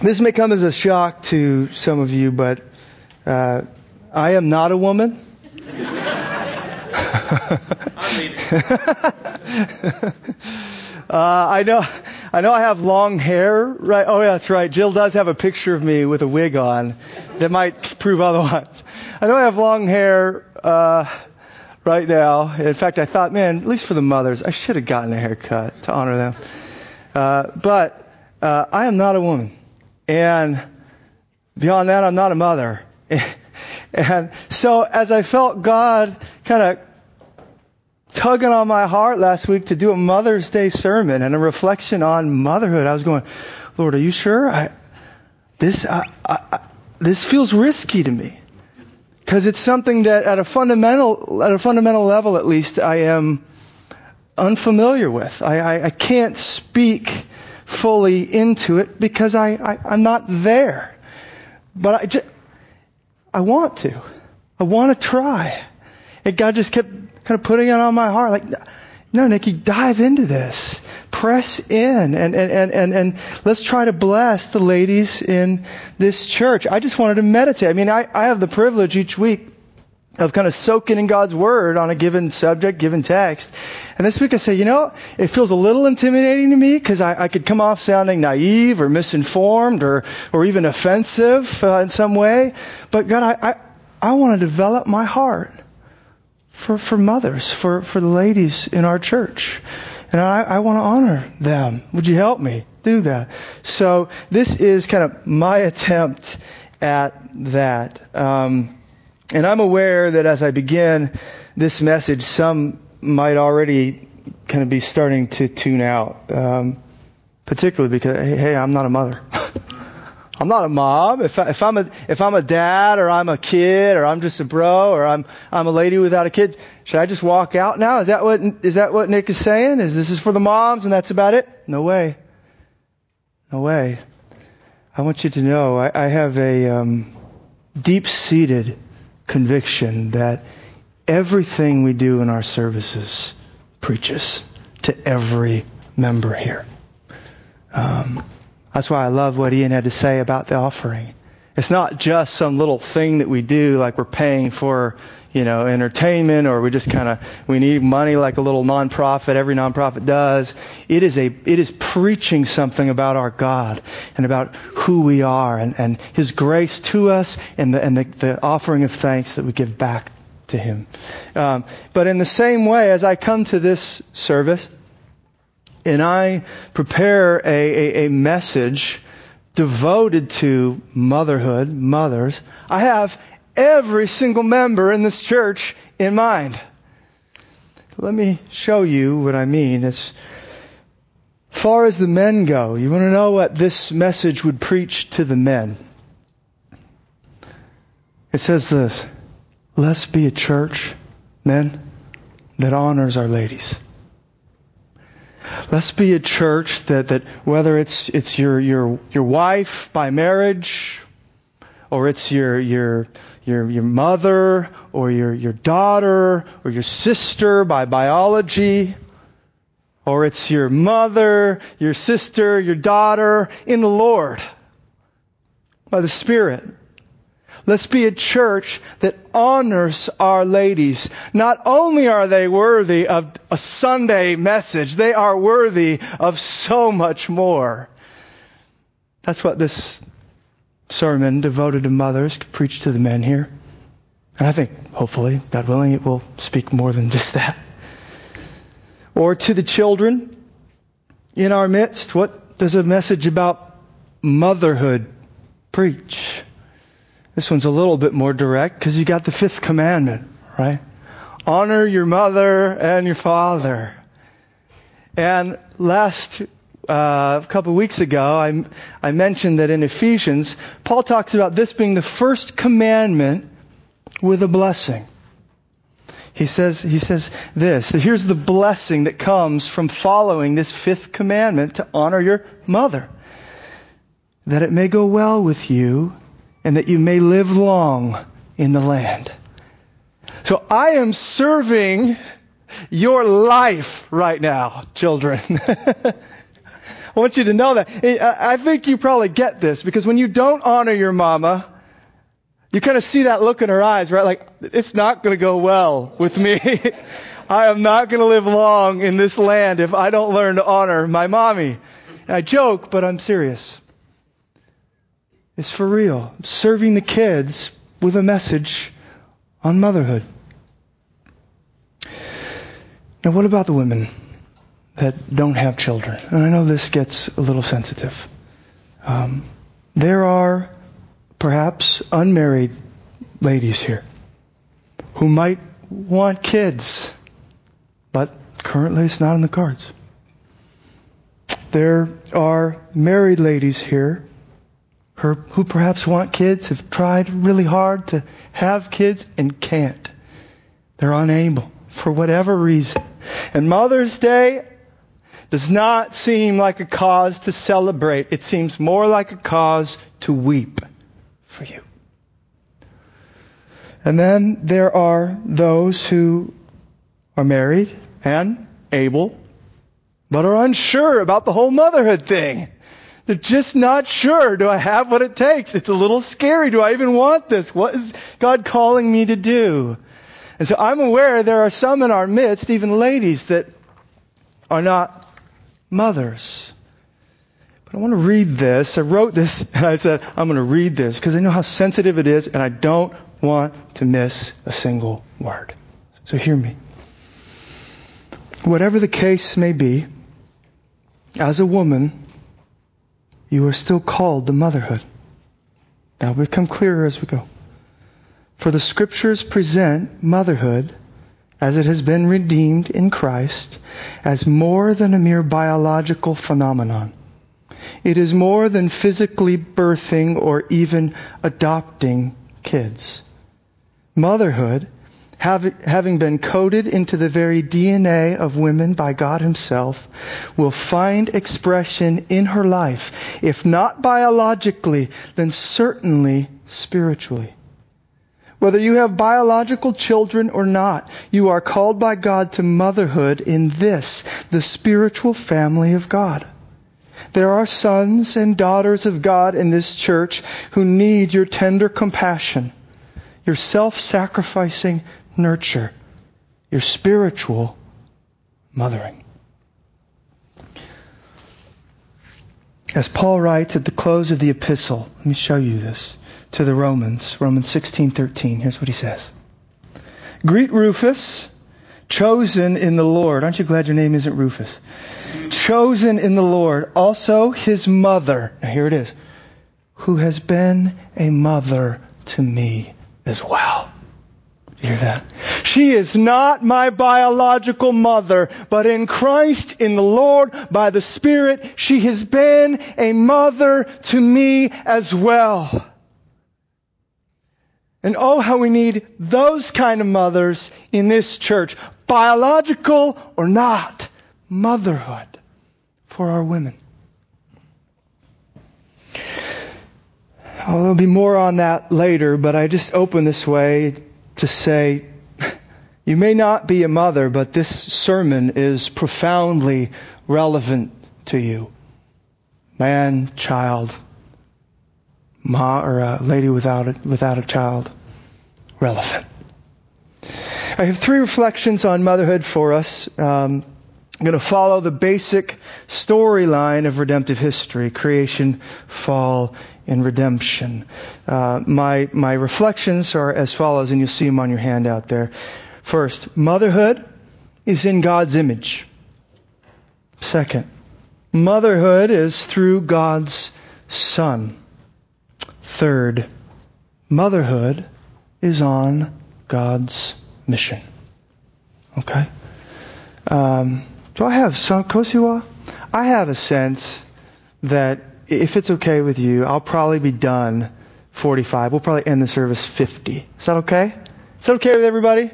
this may come as a shock to some of you, but uh, I am not a woman. I'm leaving. Uh, I know, I know I have long hair, right? Oh, yeah, that's right. Jill does have a picture of me with a wig on that might prove otherwise. I know I have long hair, uh, right now. In fact, I thought, man, at least for the mothers, I should have gotten a haircut to honor them. Uh, but, uh, I am not a woman. And beyond that, I'm not a mother. And so as I felt God kind of tugging on my heart last week to do a Mother's Day sermon and a reflection on motherhood. I was going, Lord, are you sure? I, this, I, I, this feels risky to me because it's something that at a fundamental, at a fundamental level, at least, I am unfamiliar with. I, I, I can't speak fully into it because I, I, I'm not there. But I, just, I want to. I want to try. And God just kept kind of putting it on my heart, like, no, Nikki, dive into this. Press in and, and, and, and, and let's try to bless the ladies in this church. I just wanted to meditate. I mean, I, I have the privilege each week of kind of soaking in God's Word on a given subject, given text. And this week I say, you know, it feels a little intimidating to me because I, I, could come off sounding naive or misinformed or, or even offensive uh, in some way. But God, I, I, I want to develop my heart for, for mothers, for, for the ladies in our church. And I, I want to honor them. Would you help me do that? So this is kind of my attempt at that. Um, and I'm aware that as I begin this message, some might already kind of be starting to tune out, um, particularly because, hey, hey, I'm not a mother. I'm not a mom. If, I, if I'm a if I'm a dad or I'm a kid or I'm just a bro or I'm I'm a lady without a kid, should I just walk out now? Is that what is that what Nick is saying? Is this is for the moms and that's about it? No way. No way. I want you to know I, I have a um, deep-seated conviction that everything we do in our services preaches to every member here. Um, that's why I love what Ian had to say about the offering. It's not just some little thing that we do like we're paying for, you know, entertainment or we just kind of, we need money like a little nonprofit, every nonprofit does. It is a, it is preaching something about our God and about who we are and, and His grace to us and the, and the, the offering of thanks that we give back to Him. Um, but in the same way, as I come to this service, and I prepare a, a, a message devoted to motherhood, mothers, I have every single member in this church in mind. Let me show you what I mean. As far as the men go, you want to know what this message would preach to the men. It says this, let's be a church, men, that honors our ladies. Let's be a church that, that whether it's, it's your, your, your wife by marriage, or it's your, your, your, your mother, or your, your daughter, or your sister by biology, or it's your mother, your sister, your daughter in the Lord by the Spirit. Let's be a church that honors our ladies. Not only are they worthy of a Sunday message, they are worthy of so much more. That's what this sermon devoted to mothers could preach to the men here. And I think, hopefully, God willing, it will speak more than just that. Or to the children in our midst, what does a message about motherhood preach? This one's a little bit more direct because you got the fifth commandment, right? Honor your mother and your father. And last uh, a couple of weeks ago, I, I mentioned that in Ephesians, Paul talks about this being the first commandment with a blessing. He says, he says this, that here's the blessing that comes from following this fifth commandment to honor your mother. That it may go well with you and that you may live long in the land. So I am serving your life right now, children. I want you to know that. I think you probably get this because when you don't honor your mama, you kind of see that look in her eyes, right? Like, it's not going to go well with me. I am not going to live long in this land if I don't learn to honor my mommy. And I joke, but I'm serious. It's for real. serving the kids with a message on motherhood. Now, what about the women that don't have children? And I know this gets a little sensitive. Um, there are perhaps unmarried ladies here who might want kids, but currently it's not in the cards. There are married ladies here who perhaps want kids, have tried really hard to have kids and can't. They're unable for whatever reason. And Mother's Day does not seem like a cause to celebrate. It seems more like a cause to weep for you. And then there are those who are married and able, but are unsure about the whole motherhood thing. They're just not sure. Do I have what it takes? It's a little scary. Do I even want this? What is God calling me to do? And so I'm aware there are some in our midst, even ladies, that are not mothers. But I want to read this. I wrote this and I said, I'm going to read this because I know how sensitive it is and I don't want to miss a single word. So hear me. Whatever the case may be, as a woman, you are still called the motherhood. That will become clearer as we go. For the scriptures present motherhood, as it has been redeemed in Christ, as more than a mere biological phenomenon. It is more than physically birthing or even adopting kids. Motherhood having been coded into the very DNA of women by God Himself, will find expression in her life, if not biologically, then certainly spiritually. Whether you have biological children or not, you are called by God to motherhood in this, the spiritual family of God. There are sons and daughters of God in this church who need your tender compassion, your self-sacrificing nurture, your spiritual mothering. As Paul writes at the close of the epistle, let me show you this to the Romans, Romans 16:13. Here's what he says. Greet Rufus, chosen in the Lord. Aren't you glad your name isn't Rufus? Chosen in the Lord, also his mother. Now here it is. Who has been a mother to me as well. You hear that? She is not my biological mother, but in Christ, in the Lord, by the Spirit, she has been a mother to me as well. And oh, how we need those kind of mothers in this church, biological or not, motherhood for our women. Oh, there'll be more on that later, but I just open this way to say, you may not be a mother, but this sermon is profoundly relevant to you. Man, child, ma, or a lady without a, without a child, relevant. I have three reflections on motherhood for us. Um, I'm going to follow the basic storyline of redemptive history creation, fall, and redemption. Uh, my, my reflections are as follows, and you'll see them on your handout there. First, motherhood is in God's image. Second, motherhood is through God's Son. Third, motherhood is on God's mission. Okay? Um, do I have some, Kosiwa? I have a sense that if it's okay with you, I'll probably be done 45. We'll probably end the service 50. Is that okay? Is that okay with everybody?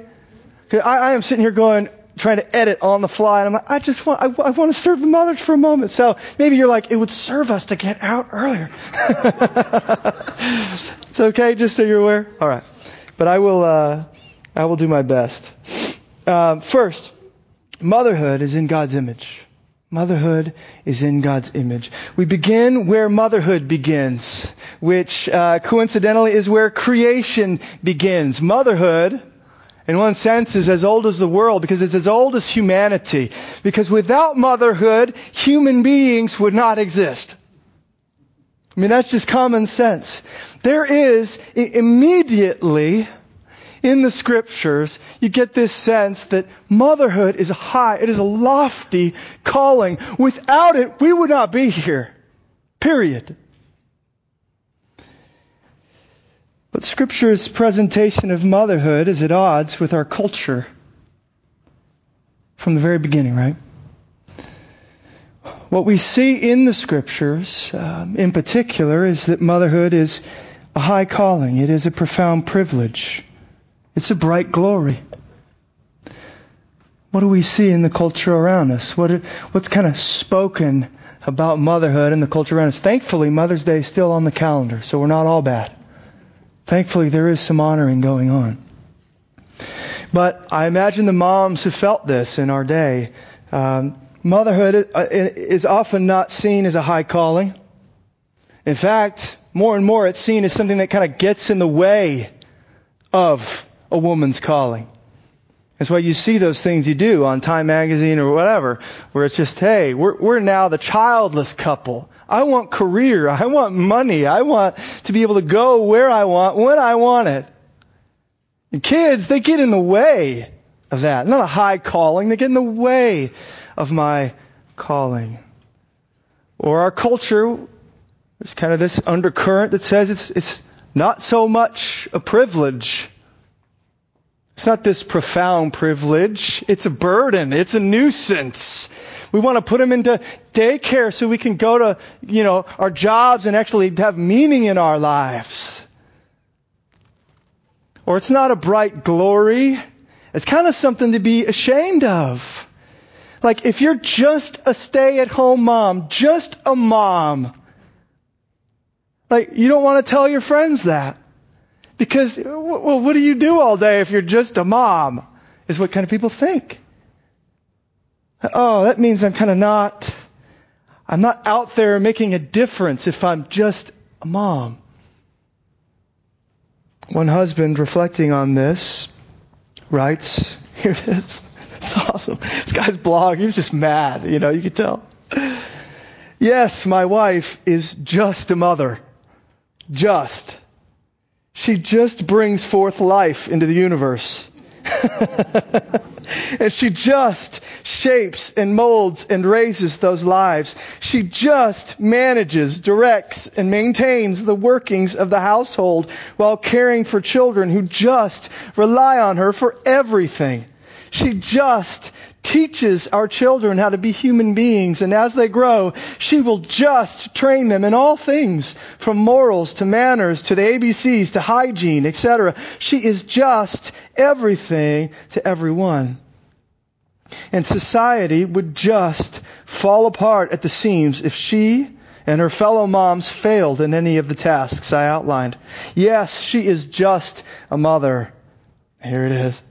I, I am sitting here going, trying to edit on the fly, and I'm like, I just want, I, I, want to serve the mothers for a moment. So maybe you're like, it would serve us to get out earlier. it's okay, just so you're aware. All right, but I will, uh, I will do my best. Um, first, motherhood is in God's image. Motherhood is in God's image. We begin where motherhood begins, which uh, coincidentally is where creation begins. Motherhood, in one sense, is as old as the world because it's as old as humanity. Because without motherhood, human beings would not exist. I mean, that's just common sense. There is immediately in the scriptures, you get this sense that motherhood is a high, it is a lofty calling. Without it, we would not be here. Period. But scripture's presentation of motherhood is at odds with our culture from the very beginning, right? What we see in the scriptures, um, in particular, is that motherhood is a high calling. It is a profound privilege. It's a bright glory. What do we see in the culture around us? What, what's kind of spoken about motherhood in the culture around us? Thankfully, Mother's Day is still on the calendar, so we're not all bad. Thankfully, there is some honoring going on. But I imagine the moms have felt this in our day. Um, motherhood uh, is often not seen as a high calling. In fact, more and more it's seen as something that kind of gets in the way of a woman's calling. That's why you see those things you do on Time Magazine or whatever, where it's just, hey, we're, we're now the childless couple. I want career. I want money. I want to be able to go where I want, when I want it. And kids, they get in the way of that. Not a high calling. They get in the way of my calling. Or our culture, there's kind of this undercurrent that says it's, it's not so much a privilege it's not this profound privilege. It's a burden. It's a nuisance. We want to put them into daycare so we can go to, you know, our jobs and actually have meaning in our lives. Or it's not a bright glory. It's kind of something to be ashamed of. Like if you're just a stay at home mom, just a mom, like you don't want to tell your friends that. Because, well, what do you do all day if you're just a mom? Is what kind of people think. Oh, that means I'm kind of not, I'm not out there making a difference if I'm just a mom. One husband reflecting on this writes, here it is. It's awesome. This guy's blog, he was just mad, you know, you could tell. Yes, my wife is just a mother. Just. She just brings forth life into the universe. and she just shapes and molds and raises those lives. She just manages, directs, and maintains the workings of the household while caring for children who just rely on her for everything. She just teaches our children how to be human beings, and as they grow, she will just train them in all things, from morals to manners to the ABCs to hygiene, etc. She is just everything to everyone. And society would just fall apart at the seams if she and her fellow moms failed in any of the tasks I outlined. Yes, she is just a mother. Here it is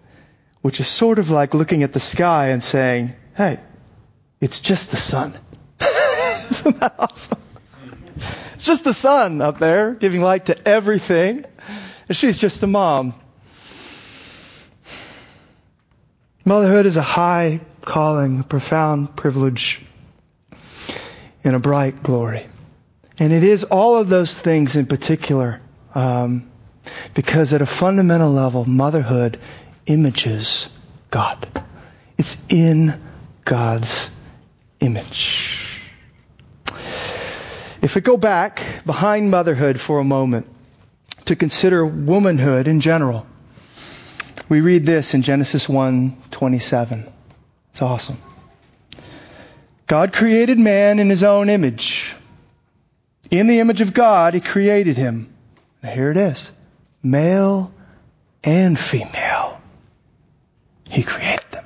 which is sort of like looking at the sky and saying, hey, it's just the sun. Isn't that awesome? It's just the sun up there giving light to everything. And she's just a mom. Motherhood is a high calling, a profound privilege, and a bright glory. And it is all of those things in particular, um, because at a fundamental level, motherhood images God. It's in God's image. If we go back behind motherhood for a moment to consider womanhood in general, we read this in Genesis 1:27. It's awesome. God created man in his own image. In the image of God, he created him. Now here it is. Male and female. He created them.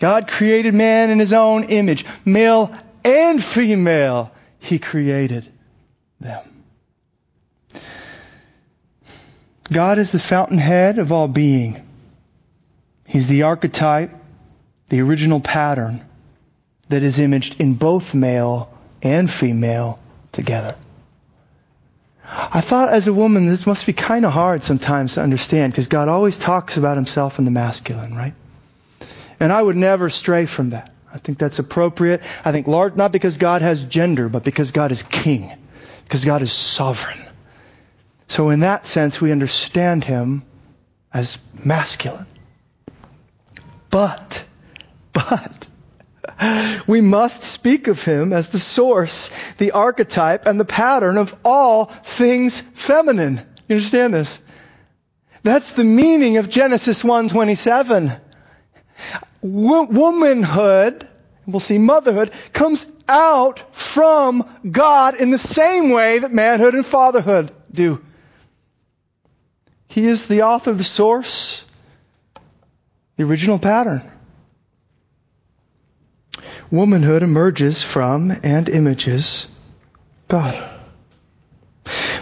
God created man in his own image. Male and female, he created them. God is the fountainhead of all being. He's the archetype, the original pattern that is imaged in both male and female together. I thought as a woman, this must be kind of hard sometimes to understand because God always talks about himself in the masculine, right? And I would never stray from that. I think that's appropriate. I think Lord, not because God has gender, but because God is king, because God is sovereign. So in that sense, we understand him as masculine. But, but, we must speak of him as the source, the archetype, and the pattern of all things feminine. You understand this? That's the meaning of Genesis 1:27. Womanhood, we'll see motherhood, comes out from God in the same way that manhood and fatherhood do. He is the author, the source, the original pattern. Womanhood emerges from and images God.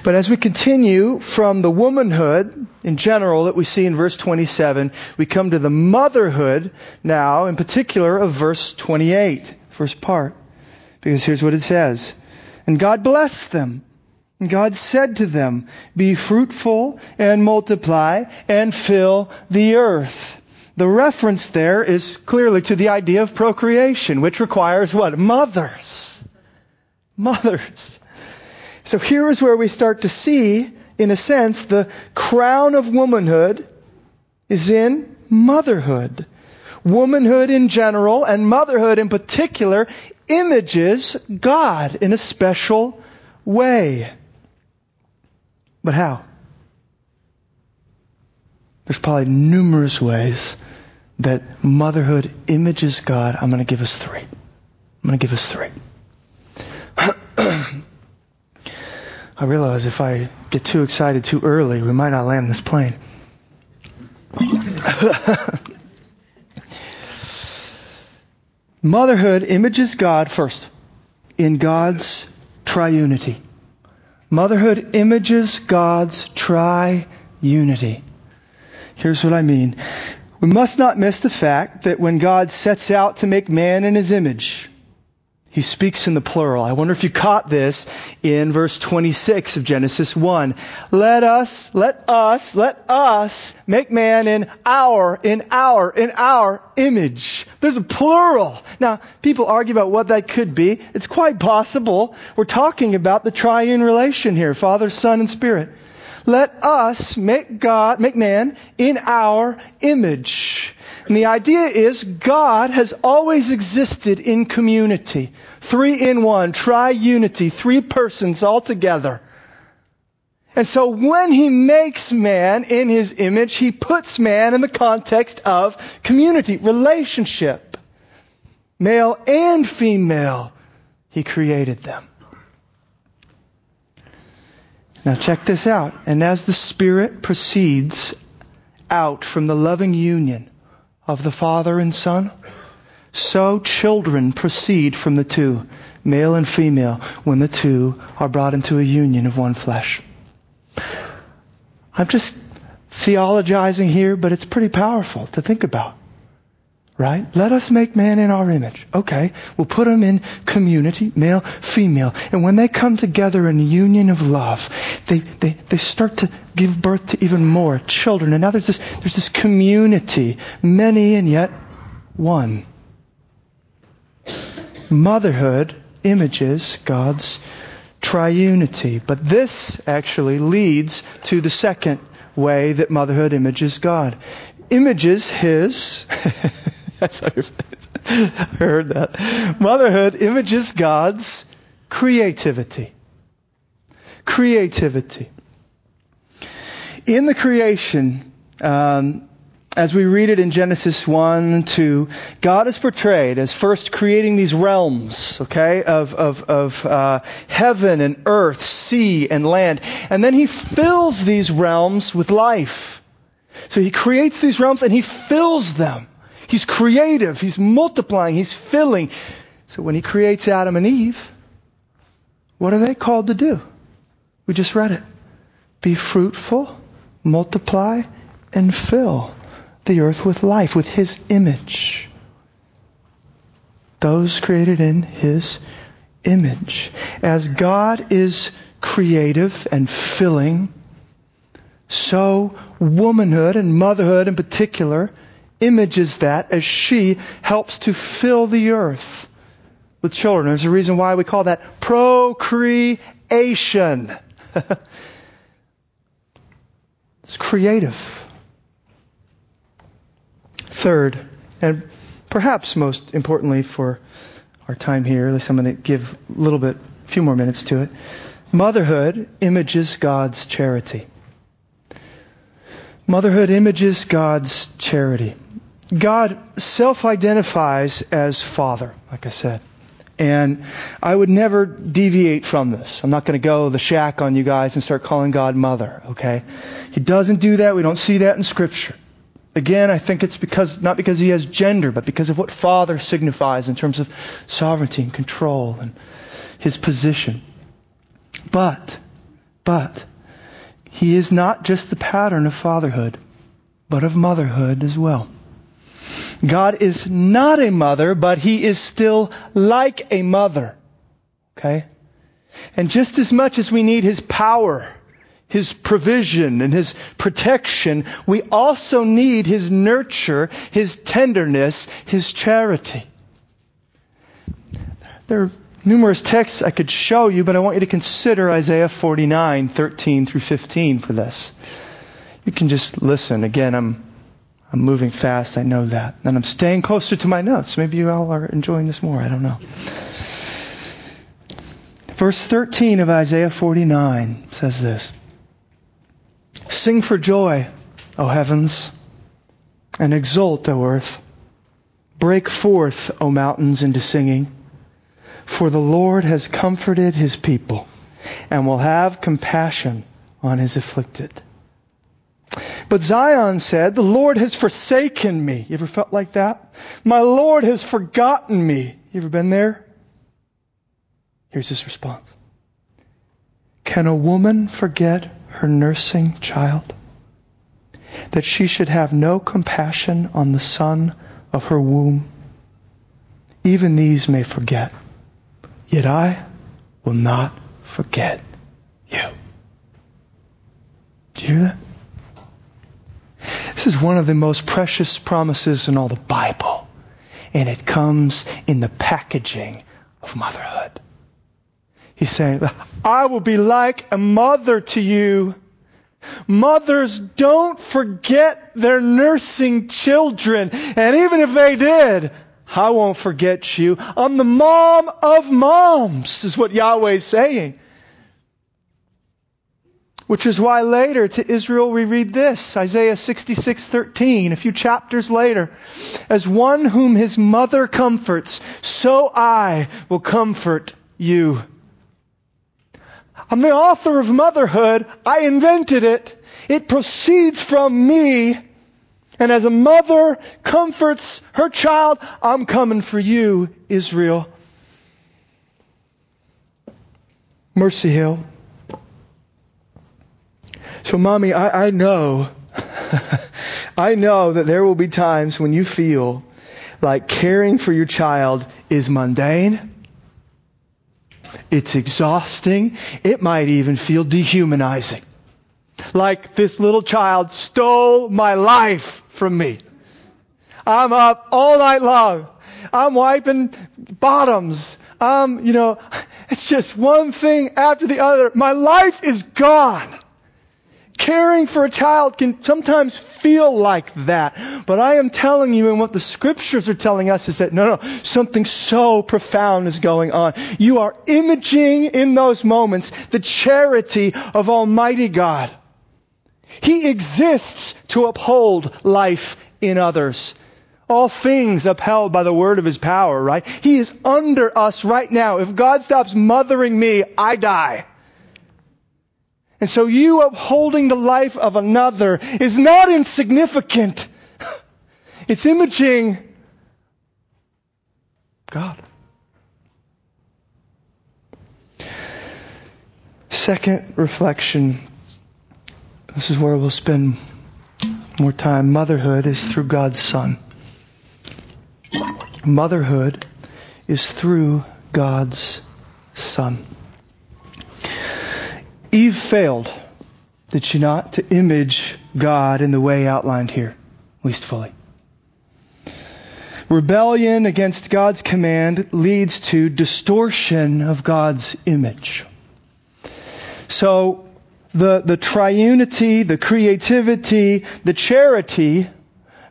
But as we continue from the womanhood in general that we see in verse 27, we come to the motherhood now, in particular of verse 28, first part. Because here's what it says. And God blessed them. And God said to them, Be fruitful and multiply and fill the earth. The reference there is clearly to the idea of procreation, which requires what? Mothers. Mothers. So here is where we start to see, in a sense, the crown of womanhood is in motherhood. Womanhood in general and motherhood in particular images God in a special way. But how? There's probably numerous ways that motherhood images God. I'm going to give us three. I'm going to give us three. I realize if I get too excited too early, we might not land this plane. Motherhood images God first in God's triunity. Motherhood images God's triunity. Here's what I mean. We must not miss the fact that when God sets out to make man in his image, he speaks in the plural. I wonder if you caught this in verse 26 of Genesis 1. Let us, let us, let us make man in our, in our, in our image. There's a plural. Now, people argue about what that could be. It's quite possible. We're talking about the triune relation here, Father, Son, and Spirit. Let us make God, make man in our image. And the idea is God has always existed in community. Three in one, tri-unity, three persons all together. And so when he makes man in his image, he puts man in the context of community, relationship. Male and female, he created them. Now check this out. And as the Spirit proceeds out from the loving union of the Father and Son, so children proceed from the two, male and female, when the two are brought into a union of one flesh. I'm just theologizing here, but it's pretty powerful to think about. Right? Let us make man in our image. Okay. We'll put them in community, male, female. And when they come together in union of love, they, they, they start to give birth to even more children. And now there's this, there's this community, many and yet one. Motherhood images God's triunity. But this actually leads to the second way that motherhood images God. Images His How I heard that. Motherhood images God's creativity. Creativity. In the creation, um, as we read it in Genesis 1 2, God is portrayed as first creating these realms, okay, of, of, of uh, heaven and earth, sea and land. And then He fills these realms with life. So He creates these realms and He fills them. He's creative. He's multiplying. He's filling. So when he creates Adam and Eve, what are they called to do? We just read it. Be fruitful, multiply, and fill the earth with life, with his image. those created in His image. As God is creative and filling, so womanhood and motherhood in particular images that as she helps to fill the earth with children. There's a reason why we call that procreation. it's creative. Third, and perhaps most importantly for our time here, at least I'm going to give a little bit, a few more minutes to it. Motherhood images God's charity. Motherhood images God's charity. God self-identifies as Father, like I said. And I would never deviate from this. I'm not going to go the shack on you guys and start calling God Mother, okay? He doesn't do that. We don't see that in Scripture. Again, I think it's because, not because he has gender, but because of what Father signifies in terms of sovereignty and control and his position. But, but, he is not just the pattern of fatherhood, but of motherhood as well. God is not a mother, but he is still like a mother. Okay? And just as much as we need his power, his provision, and his protection, we also need his nurture, his tenderness, his charity. There are numerous texts I could show you, but I want you to consider Isaiah 49, 13 through 15 for this. You can just listen. Again, I'm I'm moving fast, I know that. And I'm staying closer to my notes. Maybe you all are enjoying this more, I don't know. Verse 13 of Isaiah 49 says this Sing for joy, O heavens, and exult, O earth. Break forth, O mountains, into singing. For the Lord has comforted his people and will have compassion on his afflicted. But Zion said, The Lord has forsaken me. You ever felt like that? My Lord has forgotten me. You ever been there? Here's his response. Can a woman forget her nursing child? That she should have no compassion on the son of her womb? Even these may forget, yet I will not forget you. Do you hear that? This is one of the most precious promises in all the Bible. And it comes in the packaging of motherhood. He's saying, I will be like a mother to you. Mothers don't forget their nursing children. And even if they did, I won't forget you. I'm the mom of moms, is what Yahweh's saying. Which is why later to Israel we read this, Isaiah 66:13, a few chapters later, as one whom his mother comforts, so I will comfort you. I'm the author of motherhood. I invented it. It proceeds from me. And as a mother comforts her child, I'm coming for you, Israel. Mercy Hill. So, mommy, I, I know, I know that there will be times when you feel like caring for your child is mundane. It's exhausting. It might even feel dehumanizing. Like this little child stole my life from me. I'm up all night long. I'm wiping bottoms. Um, you know, it's just one thing after the other. My life is gone. Caring for a child can sometimes feel like that. But I am telling you, and what the scriptures are telling us is that no, no, something so profound is going on. You are imaging in those moments the charity of Almighty God. He exists to uphold life in others. All things upheld by the word of his power, right? He is under us right now. If God stops mothering me, I die. And so you upholding the life of another is not insignificant. It's imaging God. Second reflection. This is where we'll spend more time. Motherhood is through God's Son. Motherhood is through God's Son. Eve failed, did she not, to image God in the way outlined here, least fully. Rebellion against God's command leads to distortion of God's image. So, the, the triunity, the creativity, the charity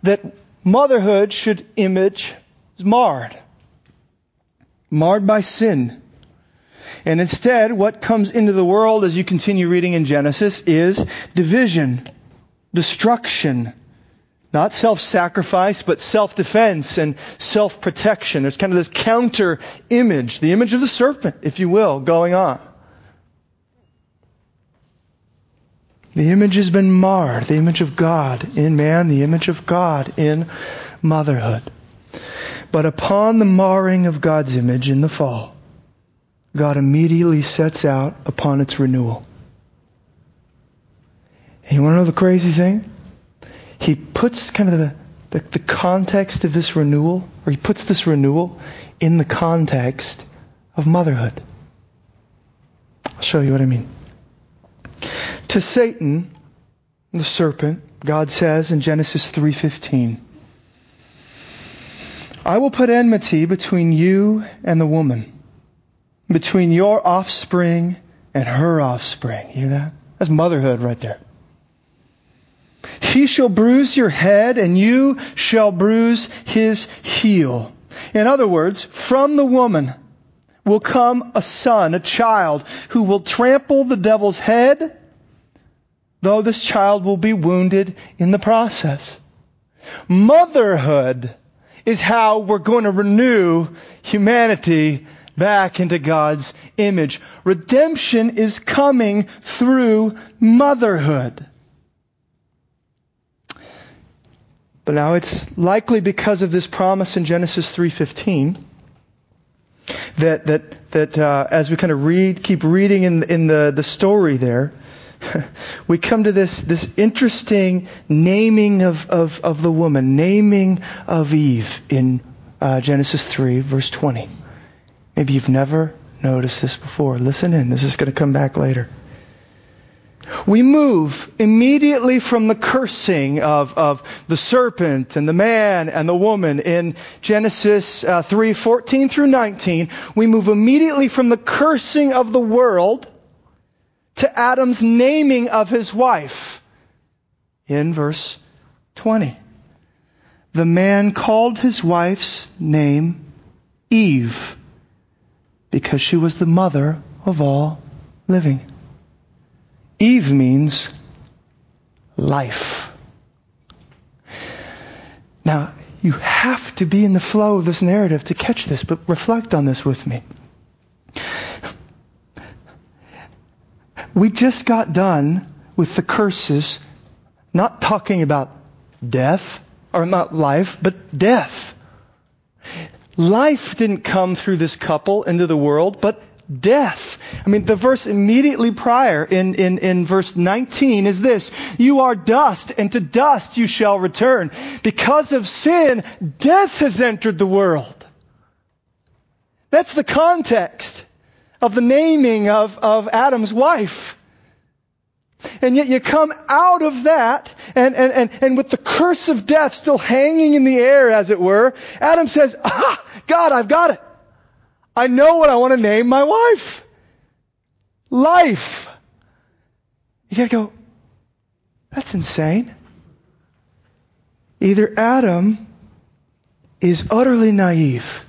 that motherhood should image is marred. Marred by sin. And instead, what comes into the world as you continue reading in Genesis is division, destruction, not self-sacrifice, but self-defense and self-protection. There's kind of this counter image, the image of the serpent, if you will, going on. The image has been marred, the image of God in man, the image of God in motherhood. But upon the marring of God's image in the fall, God immediately sets out upon its renewal. And you want to know the crazy thing? He puts kind of the, the, the, context of this renewal, or he puts this renewal in the context of motherhood. I'll show you what I mean. To Satan, the serpent, God says in Genesis 3:15, I will put enmity between you and the woman between your offspring and her offspring. You hear that? That's motherhood right there. He shall bruise your head and you shall bruise his heel. In other words, from the woman will come a son, a child, who will trample the devil's head, though this child will be wounded in the process. Motherhood is how we're going to renew humanity back into God's image. Redemption is coming through motherhood. But now it's likely because of this promise in Genesis 3:15 that that that uh, as we kind of read, keep reading in in the the story there, we come to this this interesting naming of of of the woman, naming of Eve in uh, Genesis 3 verse 20. Maybe you've never noticed this before. Listen in. This is going to come back later. We move immediately from the cursing of, of the serpent and the man and the woman in Genesis uh, 3, 14 through 19. We move immediately from the cursing of the world to Adam's naming of his wife in verse 20. The man called his wife's name Eve because she was the mother of all living. Eve means life. Now, you have to be in the flow of this narrative to catch this, but reflect on this with me. We just got done with the curses, not talking about death, or not life, but death. Life didn't come through this couple into the world, but death. I mean, the verse immediately prior in, in, in verse 19 is this, you are dust and to dust you shall return. Because of sin, death has entered the world. That's the context of the naming of, of Adam's wife. And yet you come out of that, and, and, and, and with the curse of death still hanging in the air, as it were, Adam says, Ah, God, I've got it. I know what I want to name my wife. Life. You gotta go, that's insane. Either Adam is utterly naive,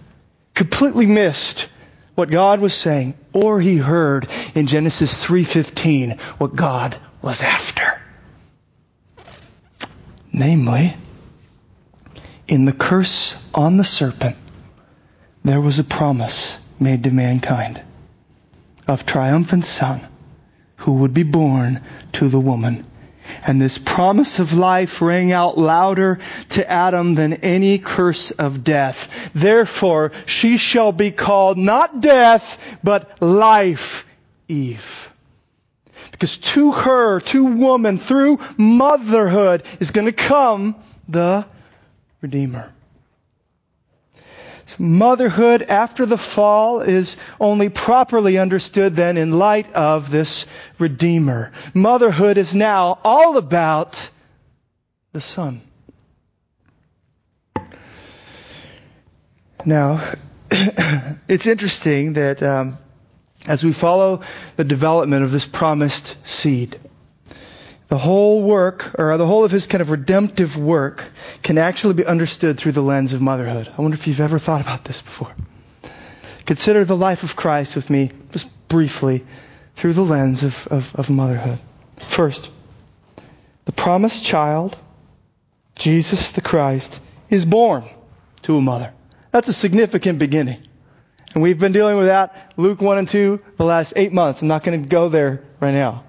completely missed what God was saying, or he heard in Genesis 3:15 what God was after. Namely, in the curse on the serpent, there was a promise made to mankind of triumphant son who would be born to the woman and this promise of life rang out louder to Adam than any curse of death. Therefore, she shall be called not death, but life, Eve. Because to her, to woman, through motherhood is going to come the Redeemer. Motherhood after the fall is only properly understood then in light of this Redeemer. Motherhood is now all about the Son. Now, it's interesting that um, as we follow the development of this promised seed, the whole work, or the whole of his kind of redemptive work, can actually be understood through the lens of motherhood. I wonder if you've ever thought about this before. Consider the life of Christ with me, just briefly, through the lens of, of, of motherhood. First, the promised child, Jesus the Christ, is born to a mother. That's a significant beginning. And we've been dealing with that, Luke 1 and 2, the last eight months. I'm not going to go there right now.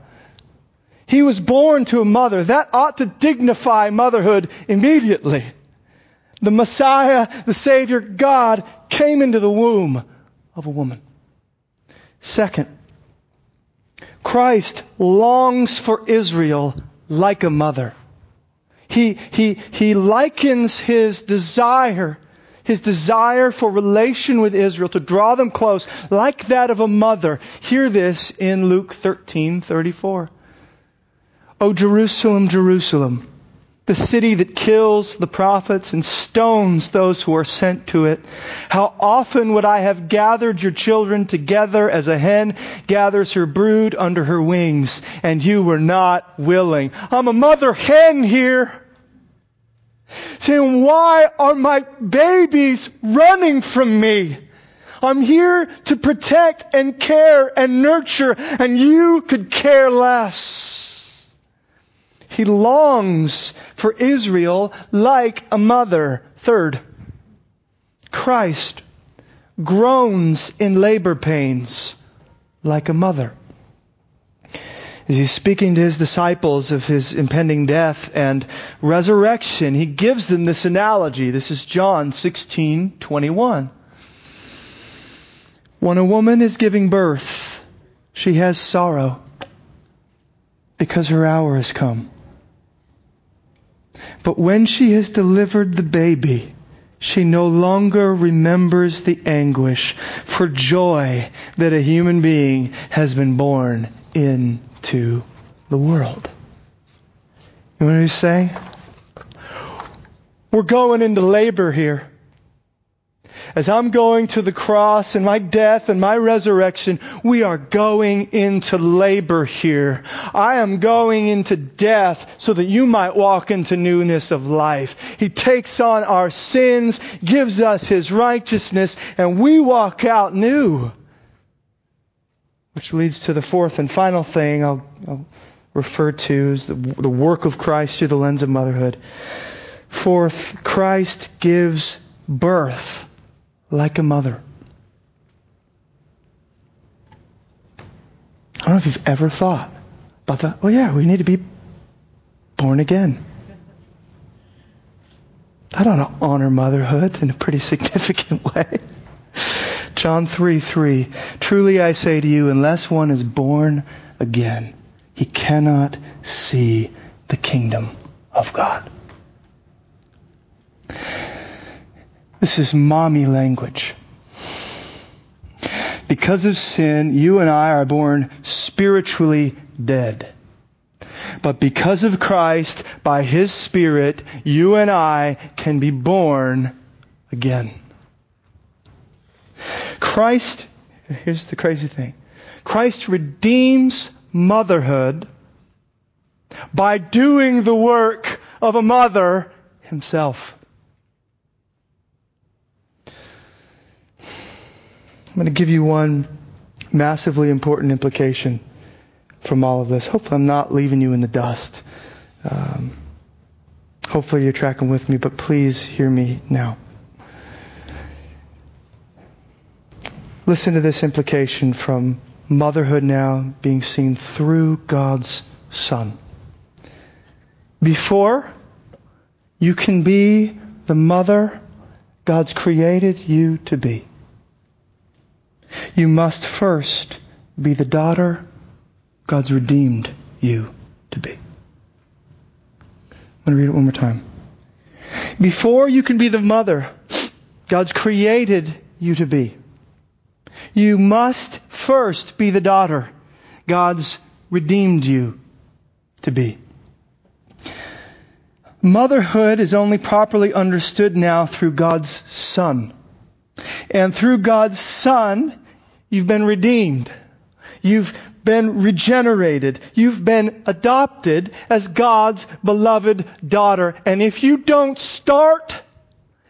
He was born to a mother. That ought to dignify motherhood immediately. The Messiah, the Savior, God, came into the womb of a woman. Second, Christ longs for Israel like a mother. He, he, he likens his desire, his desire for relation with Israel to draw them close like that of a mother. Hear this in Luke 13, 34. O Jerusalem, Jerusalem, the city that kills the prophets and stones those who are sent to it. How often would I have gathered your children together as a hen gathers her brood under her wings, and you were not willing. I'm a mother hen here. Saying, why are my babies running from me? I'm here to protect and care and nurture, and you could care less. He longs for Israel like a mother. Third, Christ groans in labor pains like a mother. As he's speaking to his disciples of his impending death and resurrection, he gives them this analogy. This is John 16:21. When a woman is giving birth, she has sorrow because her hour has come. But when she has delivered the baby, she no longer remembers the anguish for joy that a human being has been born into the world. You know what he's saying? We're going into labor here as I'm going to the cross and my death and my resurrection, we are going into labor here. I am going into death so that you might walk into newness of life. He takes on our sins, gives us His righteousness, and we walk out new. Which leads to the fourth and final thing I'll, I'll refer to as the, the work of Christ through the lens of motherhood. Fourth, Christ gives birth like a mother. I don't know if you've ever thought about that. Oh, yeah, we need to be born again. That ought to honor motherhood in a pretty significant way. John 3 3. Truly I say to you, unless one is born again, he cannot see the kingdom of God. This is mommy language. Because of sin, you and I are born spiritually dead. But because of Christ, by His Spirit, you and I can be born again. Christ, here's the crazy thing. Christ redeems motherhood by doing the work of a mother himself. I'm going to give you one massively important implication from all of this. Hopefully, I'm not leaving you in the dust. Um, hopefully, you're tracking with me, but please hear me now. Listen to this implication from motherhood now being seen through God's Son. Before you can be the mother God's created you to be you must first be the daughter God's redeemed you to be. I'm going to read it one more time. Before you can be the mother God's created you to be. You must first be the daughter God's redeemed you to be. Motherhood is only properly understood now through God's Son. And through God's Son, you've been redeemed. You've been regenerated. You've been adopted as God's beloved daughter. And if you don't start,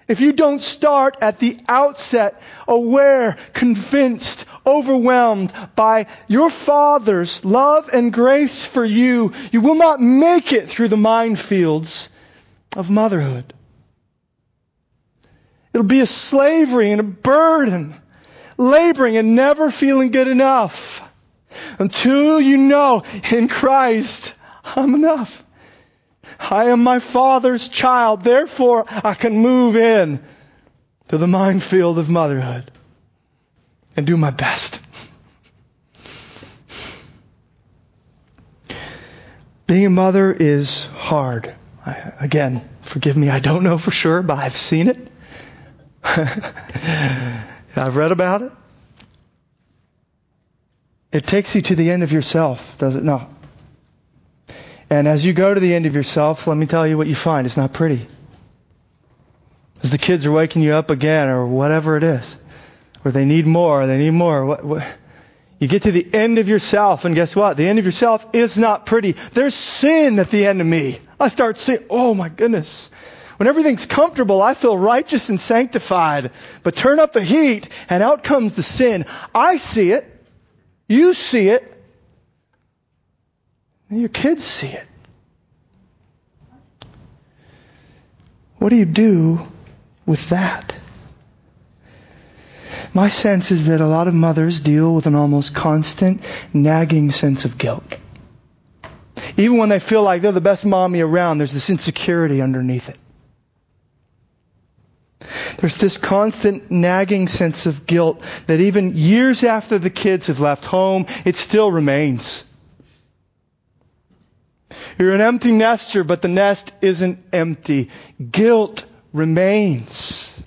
if you don't start at the outset aware, convinced, overwhelmed by your Father's love and grace for you, you will not make it through the minefields of motherhood. It'll be a slavery and a burden, laboring and never feeling good enough until you know in Christ, I'm enough. I am my Father's child, therefore I can move in to the minefield of motherhood and do my best. Being a mother is hard. I, again, forgive me, I don't know for sure, but I've seen it. I've read about it. It takes you to the end of yourself, does it not? And as you go to the end of yourself, let me tell you what you find. It's not pretty. As the kids are waking you up again, or whatever it is, or they need more, or they need more. What, what, you get to the end of yourself, and guess what? The end of yourself is not pretty. There's sin at the end of me. I start saying, oh my goodness. When everything's comfortable, I feel righteous and sanctified. But turn up the heat, and out comes the sin. I see it. You see it. And your kids see it. What do you do with that? My sense is that a lot of mothers deal with an almost constant nagging sense of guilt. Even when they feel like they're the best mommy around, there's this insecurity underneath it. There's this constant nagging sense of guilt that even years after the kids have left home, it still remains. You're an empty nester, but the nest isn't empty. Guilt remains.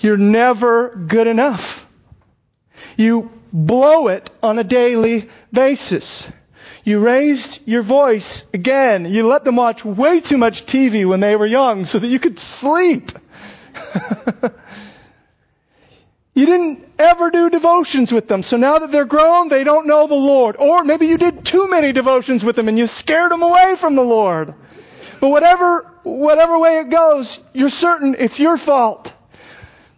You're never good enough. You blow it on a daily basis. You raised your voice again. You let them watch way too much TV when they were young so that you could sleep. you didn't ever do devotions with them. So now that they're grown, they don't know the Lord. Or maybe you did too many devotions with them and you scared them away from the Lord. But whatever, whatever way it goes, you're certain it's your fault.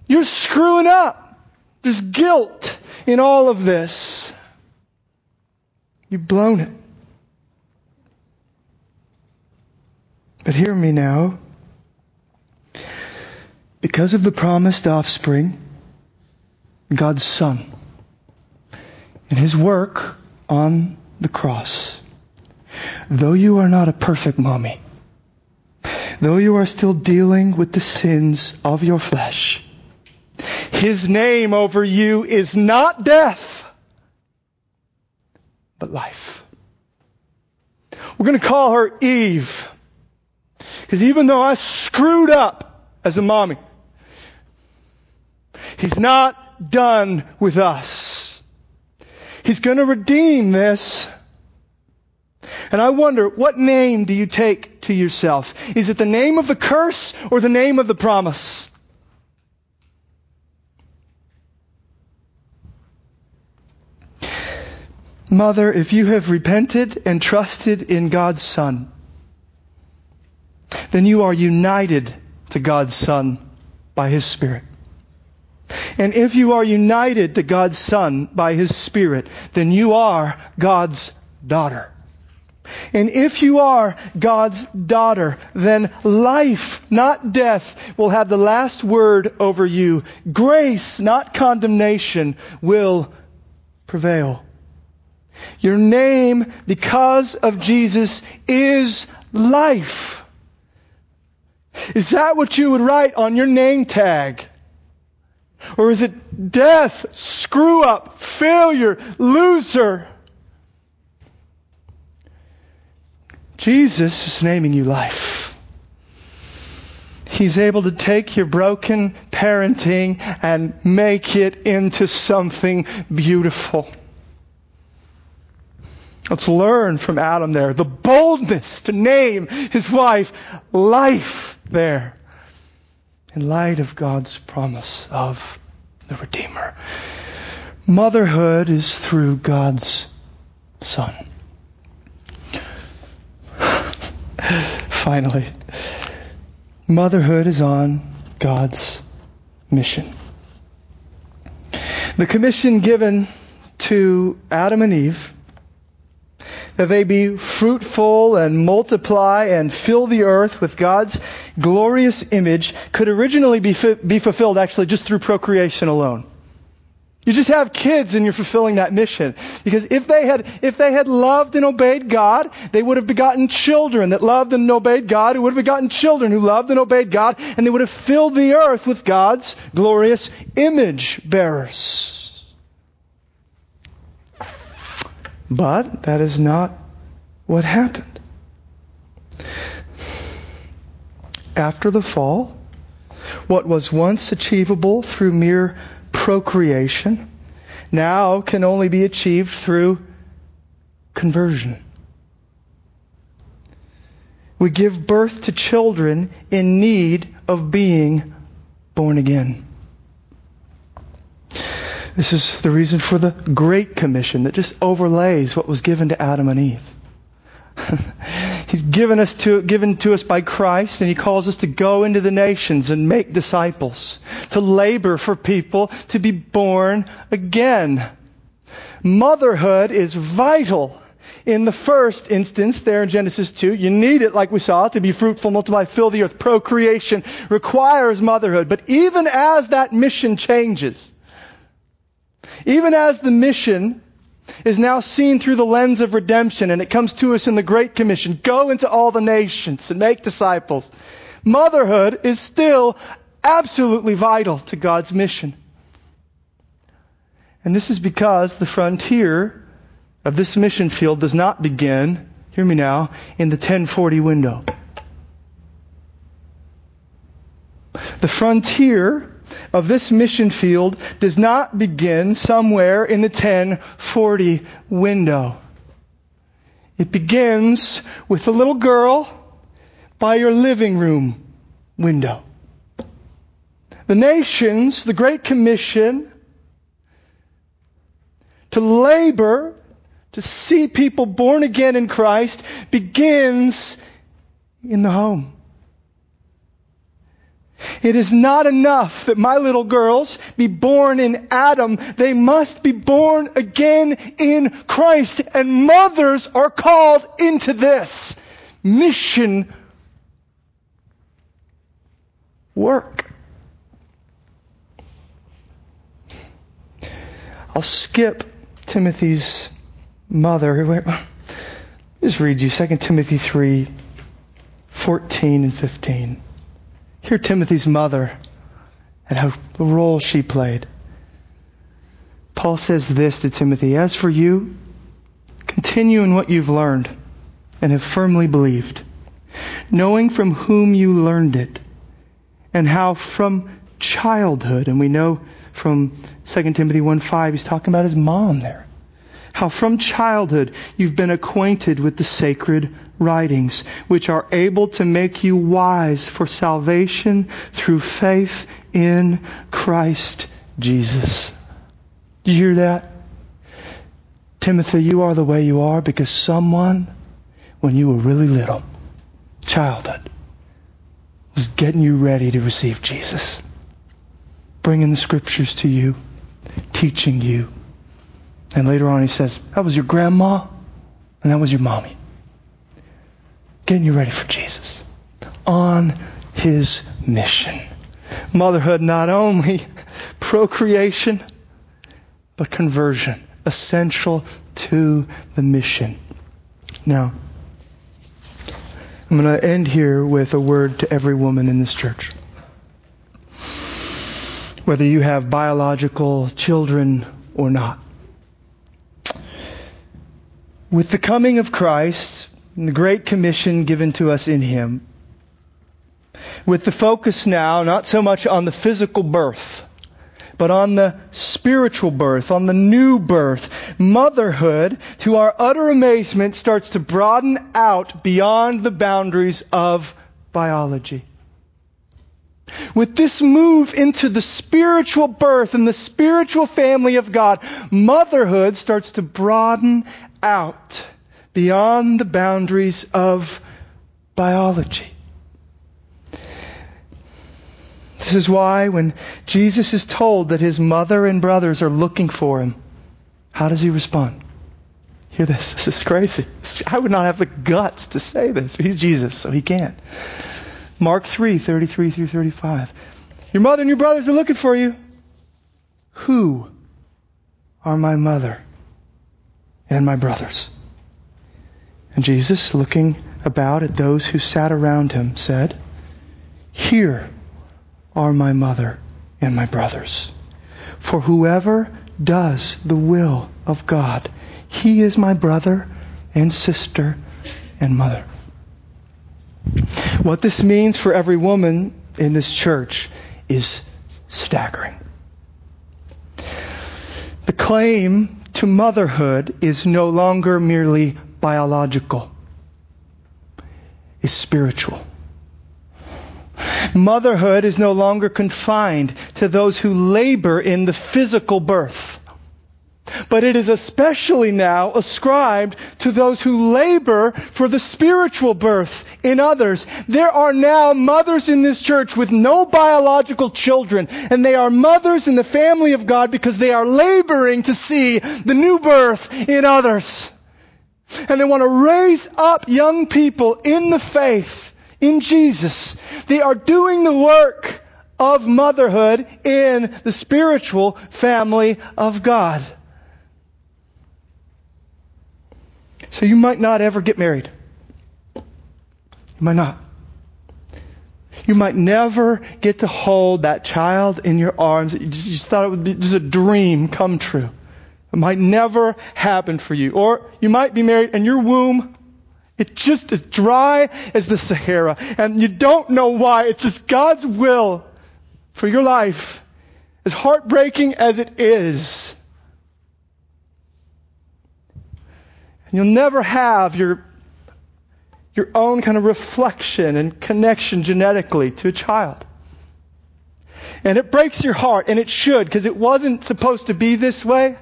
You're screwing up. There's guilt in all of this. You've blown it. But hear me now. Because of the promised offspring, God's Son, and His work on the cross, though you are not a perfect mommy, though you are still dealing with the sins of your flesh, His name over you is not death, but life. We're going to call her Eve. Because even though I screwed up as a mommy, He's not done with us. He's going to redeem this. And I wonder, what name do you take to yourself? Is it the name of the curse or the name of the promise? Mother, if you have repented and trusted in God's Son, then you are united to God's Son by His Spirit. And if you are united to God's Son by His Spirit, then you are God's daughter. And if you are God's daughter, then life, not death, will have the last word over you. Grace, not condemnation, will prevail. Your name, because of Jesus, is life. Is that what you would write on your name tag? Or is it death, screw up, failure, loser? Jesus is naming you life. He's able to take your broken parenting and make it into something beautiful. Let's learn from Adam there the boldness to name his wife life there in light of God's promise of the Redeemer. Motherhood is through God's Son. Finally, motherhood is on God's mission. The commission given to Adam and Eve that they be fruitful and multiply and fill the earth with God's glorious image could originally be, be fulfilled actually just through procreation alone. You just have kids and you're fulfilling that mission. Because if they had, if they had loved and obeyed God, they would have begotten children that loved and obeyed God, who would have begotten children who loved and obeyed God, and they would have filled the earth with God's glorious image bearers. But that is not what happened. After the fall, what was once achievable through mere procreation now can only be achieved through conversion. We give birth to children in need of being born again. This is the reason for the Great Commission that just overlays what was given to Adam and Eve. He's given us to, given to us by Christ, and He calls us to go into the nations and make disciples, to labor for people to be born again. Motherhood is vital. In the first instance, there in Genesis 2, you need it, like we saw, to be fruitful, multiply, fill the earth. Procreation requires motherhood. But even as that mission changes, even as the mission is now seen through the lens of redemption and it comes to us in the Great Commission, go into all the nations and make disciples. Motherhood is still absolutely vital to God's mission. And this is because the frontier of this mission field does not begin, hear me now, in the 1040 window. The frontier of this mission field does not begin somewhere in the 1040 window. It begins with a little girl by your living room window. The nations, the Great Commission, to labor, to see people born again in Christ, begins in the home. It is not enough that my little girls be born in Adam. They must be born again in Christ. And mothers are called into this mission work. I'll skip Timothy's mother. Just read you 2 Timothy 3 14 and 15. Hear Timothy's mother and how the role she played. Paul says this to Timothy As for you, continue in what you've learned and have firmly believed, knowing from whom you learned it, and how from childhood, and we know from 2 Timothy 1 5, he's talking about his mom there. How from childhood you've been acquainted with the sacred writings, which are able to make you wise for salvation through faith in Christ Jesus. Do you hear that? Timothy, you are the way you are because someone, when you were really little, childhood, was getting you ready to receive Jesus. Bringing the scriptures to you, teaching you. And later on he says, that was your grandma and that was your mommy getting you ready for Jesus on his mission. Motherhood, not only procreation, but conversion, essential to the mission. Now, I'm going to end here with a word to every woman in this church. Whether you have biological children or not. With the coming of Christ, and the great commission given to us in Him, with the focus now not so much on the physical birth, but on the spiritual birth, on the new birth. Motherhood, to our utter amazement, starts to broaden out beyond the boundaries of biology. With this move into the spiritual birth and the spiritual family of God, motherhood starts to broaden out beyond the boundaries of biology. This is why when Jesus is told that his mother and brothers are looking for him, how does he respond? Hear this. This is crazy. I would not have the guts to say this, but he's Jesus, so he can't. Mark 3, 33 through 35. Your mother and your brothers are looking for you. Who are my mother and my brothers? And Jesus, looking about at those who sat around him, said, Here are my mother and my brothers. For whoever does the will of God, he is my brother and sister and mother. What this means for every woman in this church is staggering. The claim to motherhood is no longer merely biological, it's spiritual. Motherhood is no longer confined to those who labor in the physical birth. But it is especially now ascribed to those who labor for the spiritual birth in others. There are now mothers in this church with no biological children, and they are mothers in the family of God because they are laboring to see the new birth in others. And they want to raise up young people in the faith in Jesus. They are doing the work of motherhood in the spiritual family of God. So you might not ever get married. You might not. You might never get to hold that child in your arms. You just, thought it would be just a dream come true. It might never happen for you. Or you might be married and your womb it's just as dry as the Sahara. And you don't know why. It's just God's will for your life. As heartbreaking as it is. You'll never have your, your own kind of reflection and connection genetically to a child. And it breaks your heart, and it should, because it wasn't supposed to be this way.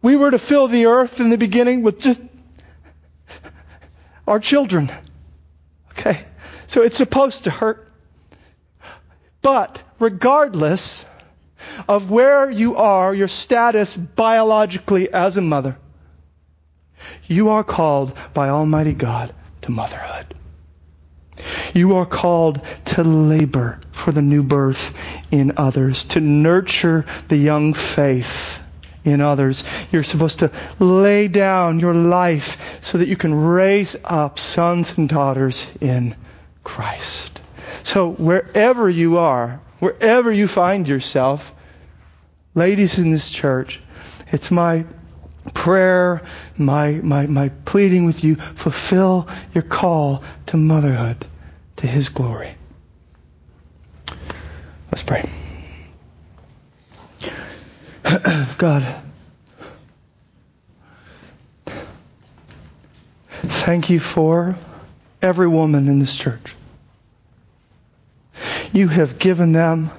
We were to fill the earth in the beginning with just our children. Okay? So it's supposed to hurt. But regardless of where you are, your status biologically as a mother, you are called by Almighty God to motherhood. You are called to labor for the new birth in others, to nurture the young faith in others. You're supposed to lay down your life so that you can raise up sons and daughters in Christ. So wherever you are, wherever you find yourself, ladies in this church, it's my prayer, my, my, my pleading with you, fulfill your call to motherhood, to His glory. Let's pray. God, thank you for every woman in this church. You have given them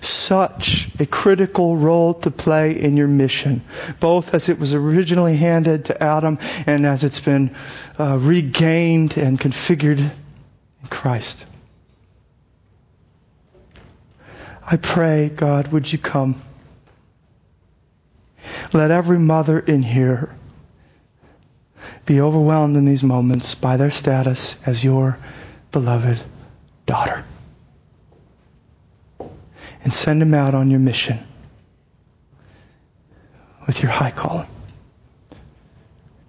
such a critical role to play in your mission, both as it was originally handed to Adam and as it's been uh, regained and configured in Christ. I pray, God, would you come? Let every mother in here be overwhelmed in these moments by their status as your beloved daughter. And send them out on your mission with your high calling.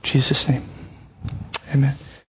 Jesus' name. Amen.